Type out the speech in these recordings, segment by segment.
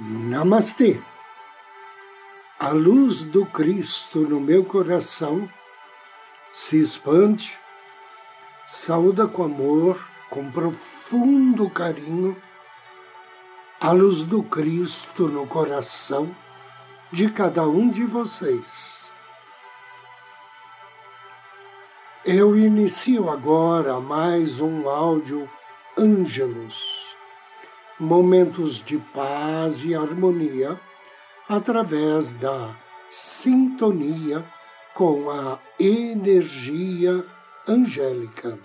Namastê! A luz do Cristo no meu coração se expande, saúda com amor, com profundo carinho, a luz do Cristo no coração de cada um de vocês. Eu inicio agora mais um áudio Ângelos momentos de paz e harmonia através da sintonia com a energia angélica.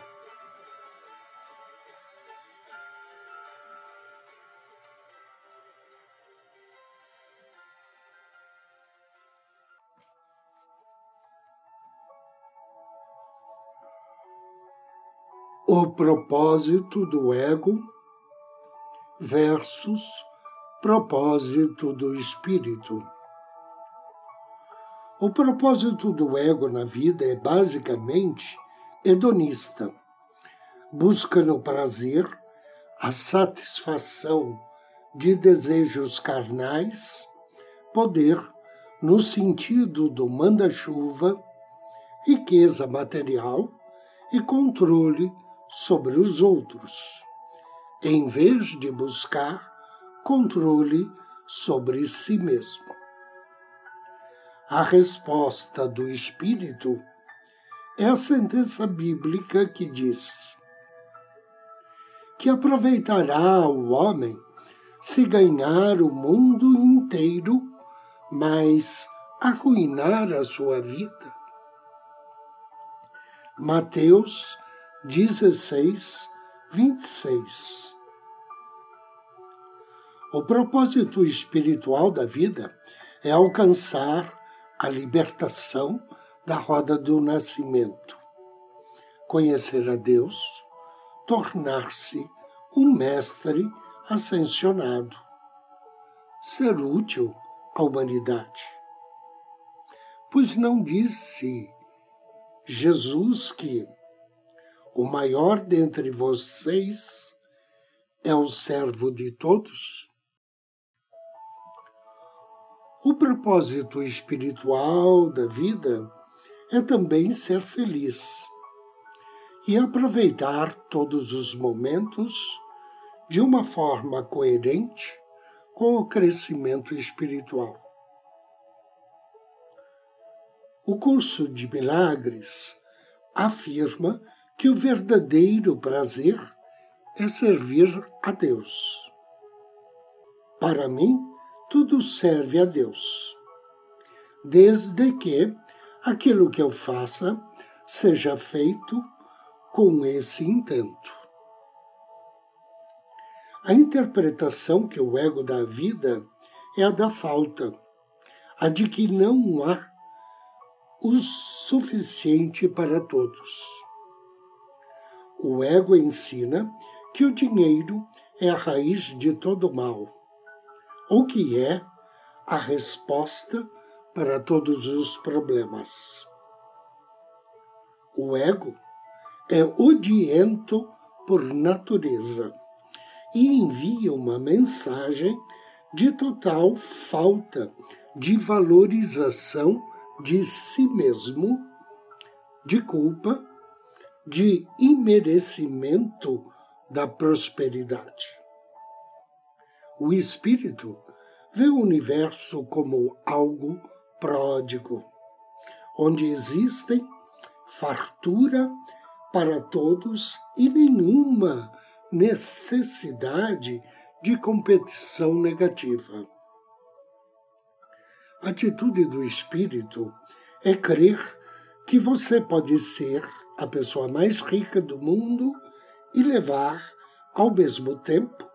O propósito do ego versus propósito do espírito. O propósito do ego na vida é basicamente hedonista. Busca no prazer a satisfação de desejos carnais, poder no sentido do manda-chuva, riqueza material e controle sobre os outros em vez de buscar controle sobre si mesmo. A resposta do Espírito é a sentença bíblica que diz que aproveitará o homem se ganhar o mundo inteiro, mas arruinar a sua vida. Mateus 16, 26. O propósito espiritual da vida é alcançar a libertação da roda do nascimento, conhecer a Deus, tornar-se um mestre ascensionado, ser útil à humanidade. Pois não disse Jesus que o maior dentre vocês é o servo de todos? O propósito espiritual da vida é também ser feliz e aproveitar todos os momentos de uma forma coerente com o crescimento espiritual. O curso de milagres afirma que o verdadeiro prazer é servir a Deus. Para mim, tudo serve a Deus, desde que aquilo que eu faça seja feito com esse intento. A interpretação que o ego dá à vida é a da falta, a de que não há o suficiente para todos. O ego ensina que o dinheiro é a raiz de todo mal, ou que é a resposta para todos os problemas. O ego é odiento por natureza e envia uma mensagem de total falta de valorização de si mesmo, de culpa de imerecimento da prosperidade. O espírito vê o universo como algo pródigo, onde existem fartura para todos e nenhuma necessidade de competição negativa. A atitude do espírito é crer que você pode ser a pessoa mais rica do mundo e levar, ao mesmo tempo,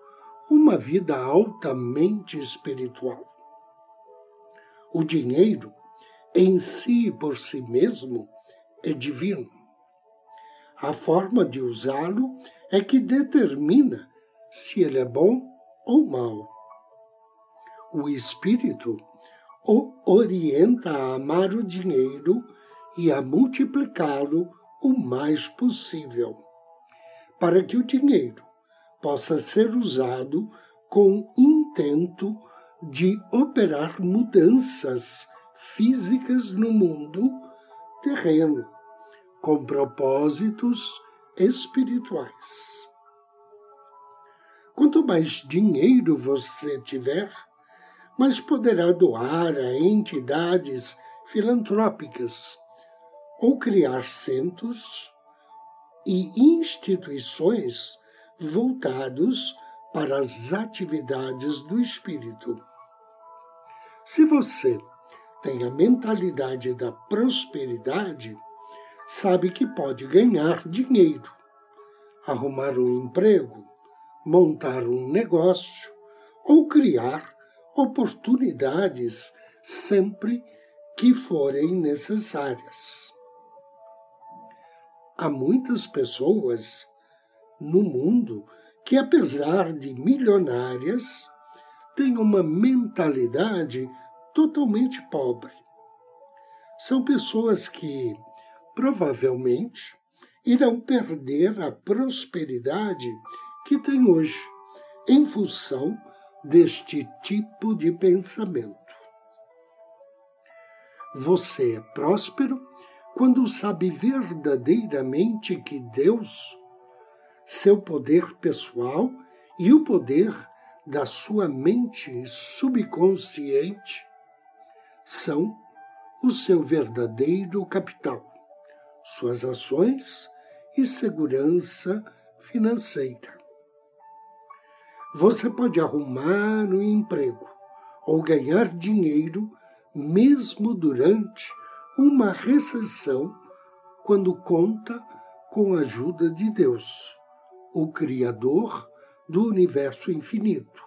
uma vida altamente espiritual. O dinheiro, em si e por si mesmo, é divino. A forma de usá-lo é que determina se ele é bom ou mau. O espírito o orienta a amar o dinheiro e a multiplicá-lo o mais possível, para que o dinheiro possa ser usado com intento de operar mudanças físicas no mundo terreno, com propósitos espirituais. Quanto mais dinheiro você tiver, mais poderá doar a entidades filantrópicas ou criar centros e instituições voltados para as atividades do espírito. Se você tem a mentalidade da prosperidade, sabe que pode ganhar dinheiro, arrumar um emprego, montar um negócio ou criar oportunidades sempre que forem necessárias. Há muitas pessoas no mundo que, apesar de milionárias, têm uma mentalidade totalmente pobre. São pessoas que, provavelmente, irão perder a prosperidade que têm hoje, em função deste tipo de pensamento. Você é próspero quando sabe verdadeiramente que Deus, seu poder pessoal e o poder da sua mente subconsciente são o seu verdadeiro capital, suas ações e segurança financeira. Você pode arrumar um emprego ou ganhar dinheiro mesmo durante uma recessão quando conta com a ajuda de Deus, o Criador do universo infinito,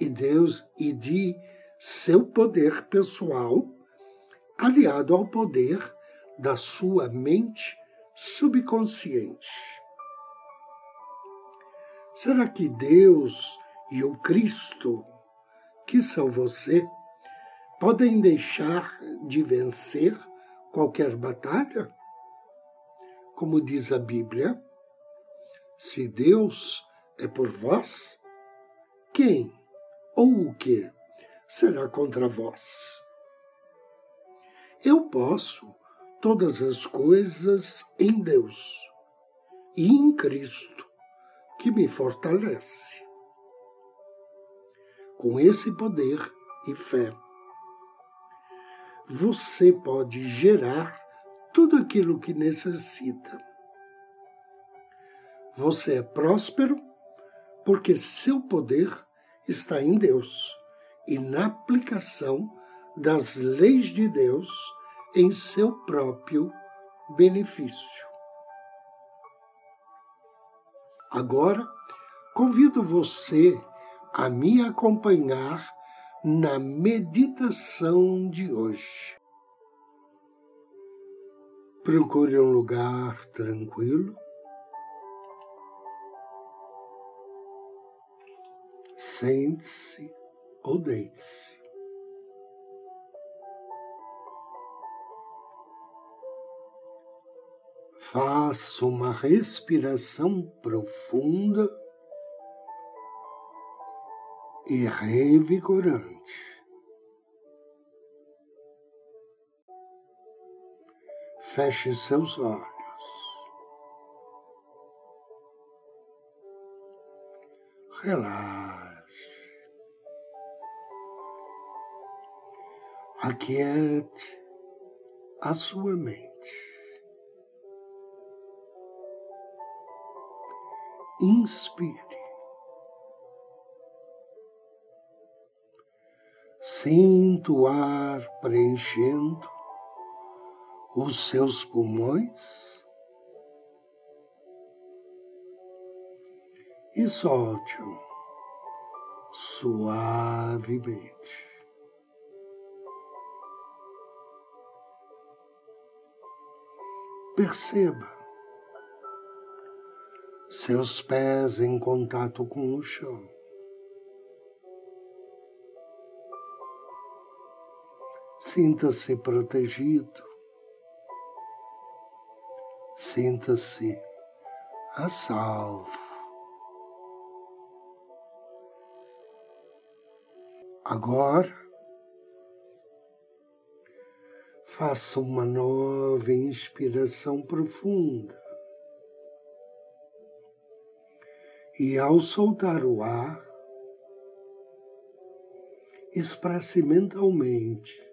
e Deus e de seu poder pessoal, aliado ao poder da sua mente subconsciente. Será que Deus e o Cristo, que são você, podem deixar de vencer qualquer batalha? Como diz a Bíblia, se Deus é por vós, quem ou o que será contra vós? Eu posso todas as coisas em Deus e em Cristo, que me fortalece. Com esse poder e fé, você pode gerar tudo aquilo que necessita. Você é próspero porque seu poder está em Deus e na aplicação das leis de Deus em seu próprio benefício. Agora, convido você a me acompanhar na meditação de hoje. Procure um lugar tranquilo. Sente-se ou deite-se. Faça uma respiração profunda e revigorante. Feche seus olhos. Relaxe. Aquiete a sua mente. Inspire. Sinta o ar preenchendo os seus pulmões e solte-o suavemente. Perceba seus pés em contato com o chão. Sinta-se protegido. Sinta-se a salvo. Agora, faça uma nova inspiração profunda. E ao soltar o ar, expresse mentalmente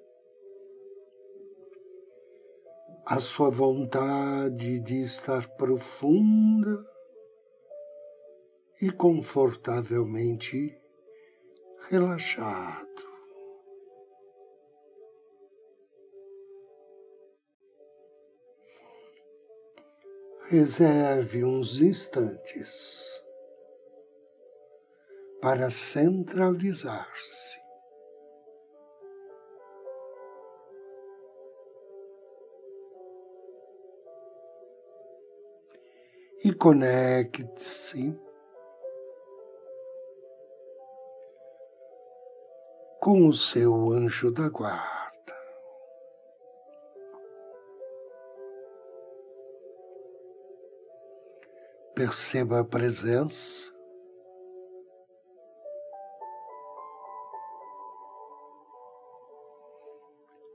a sua vontade de estar profunda e confortavelmente relaxado. Reserve uns instantes para centralizar-se. E conecte-se com o seu anjo da guarda. Perceba a presença.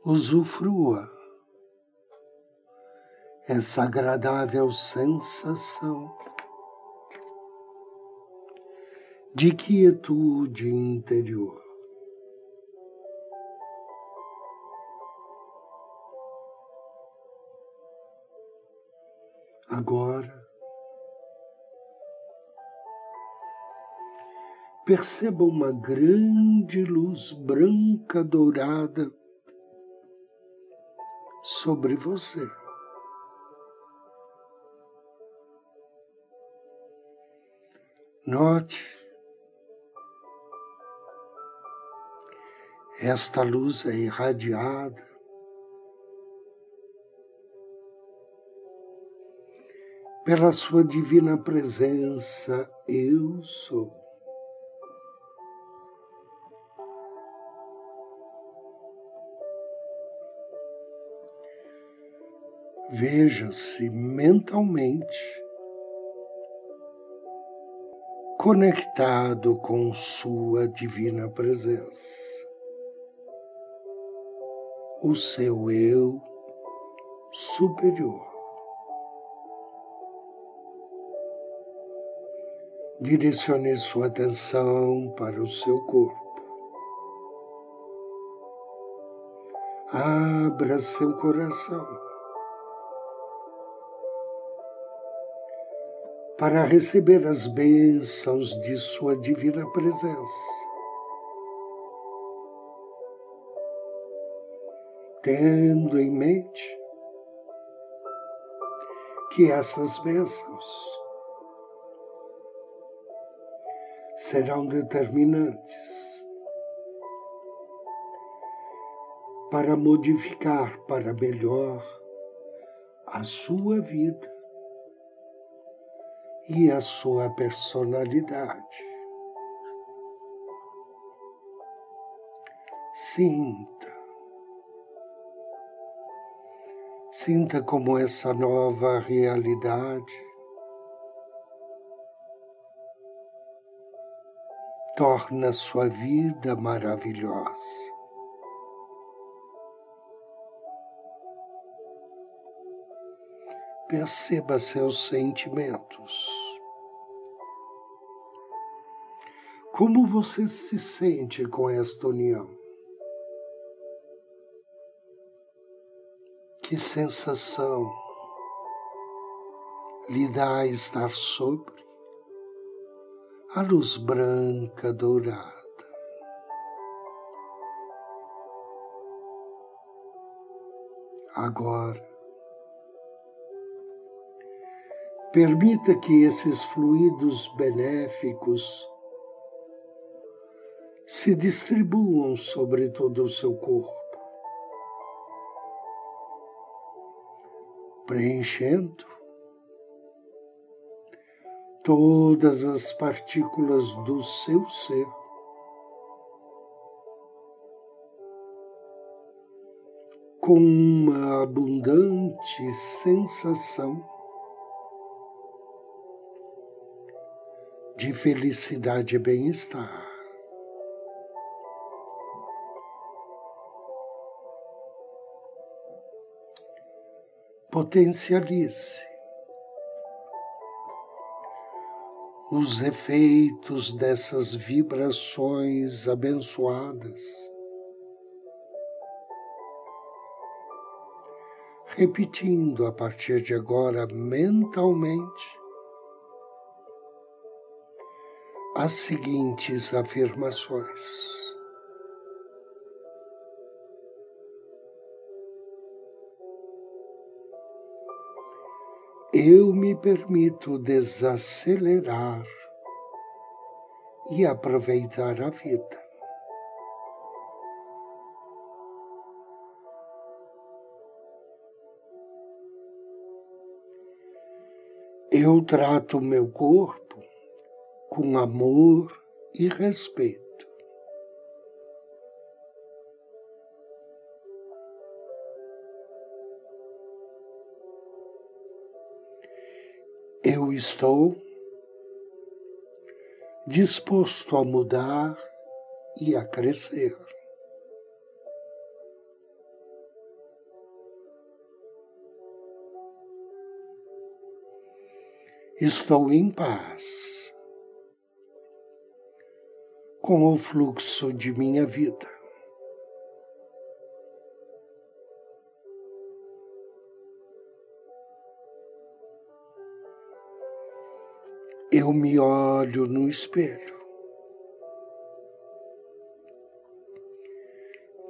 Usufrua essa agradável sensação de quietude interior. Agora, perceba uma grande luz branca dourada sobre você. Note esta luz é irradiada pela Sua divina presença, eu sou. Veja-se mentalmente conectado com Sua divina presença, o seu eu superior. Direcione sua atenção para o seu corpo. Abra seu coração para receber as bênçãos de Sua divina presença. Tendo em mente que essas bênçãos serão determinantes para modificar para melhor a sua vida e a sua personalidade. Sinta. Sinta como essa nova realidade torna sua vida maravilhosa. Perceba seus sentimentos. Como você se sente com esta união? Que sensação lhe dá estar sobre a luz branca dourada. Agora, permita que esses fluidos benéficos se distribuam sobre todo o seu corpo, preenchendo todas as partículas do seu ser. Com uma abundante sensação de felicidade e bem-estar. Potencialize os efeitos dessas vibrações abençoadas. Repetindo a partir de agora mentalmente as seguintes afirmações. Eu me permito desacelerar e aproveitar a vida. Eu trato meu corpo com amor e respeito. Estou disposto a mudar e a crescer. Estou em paz com o fluxo de minha vida. Eu me olho no espelho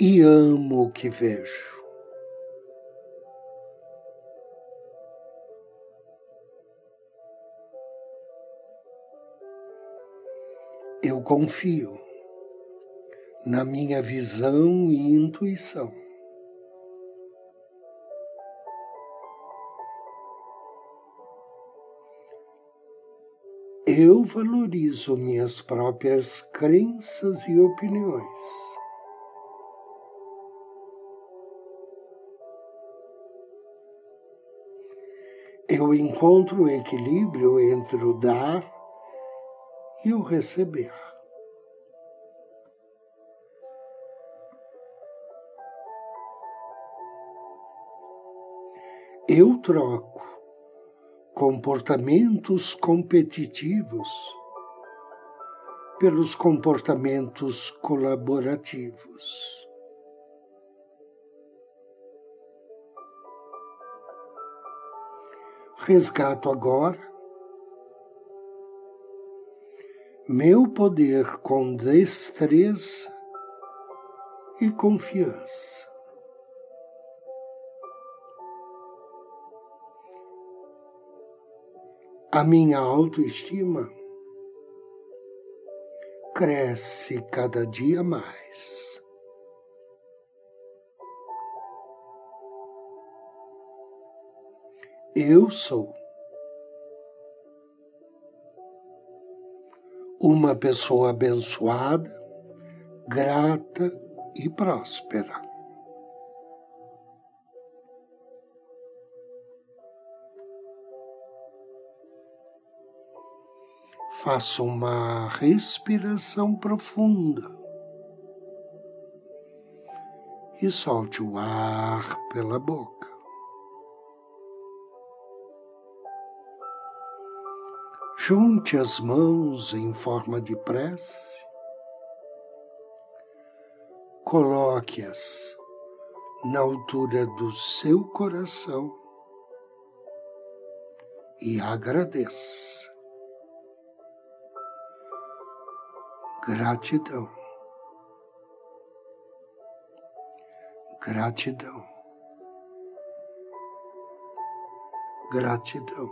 e amo o que vejo. Eu confio na minha visão e intuição. Eu valorizo minhas próprias crenças e opiniões. Eu encontro o equilíbrio entre o dar e o receber. Eu troco comportamentos competitivos pelos comportamentos colaborativos. Resgato agora meu poder com destreza e confiança. A minha autoestima cresce cada dia mais. Eu sou uma pessoa abençoada, grata e próspera. Faça uma respiração profunda e solte o ar pela boca. Junte as mãos em forma de prece, coloque-as na altura do seu coração e agradeça. Gratidão. Gratidão. Gratidão.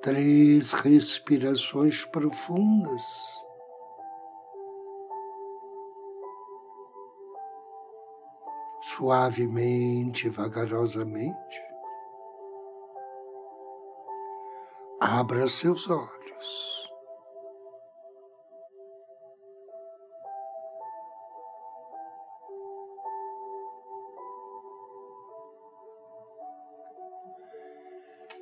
Três respirações profundas. Suavemente, vagarosamente. Abra seus olhos.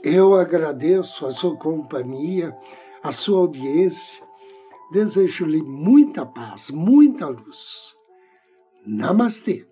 Eu agradeço a sua companhia, a sua audiência. Desejo-lhe muita paz, muita luz. Namastê.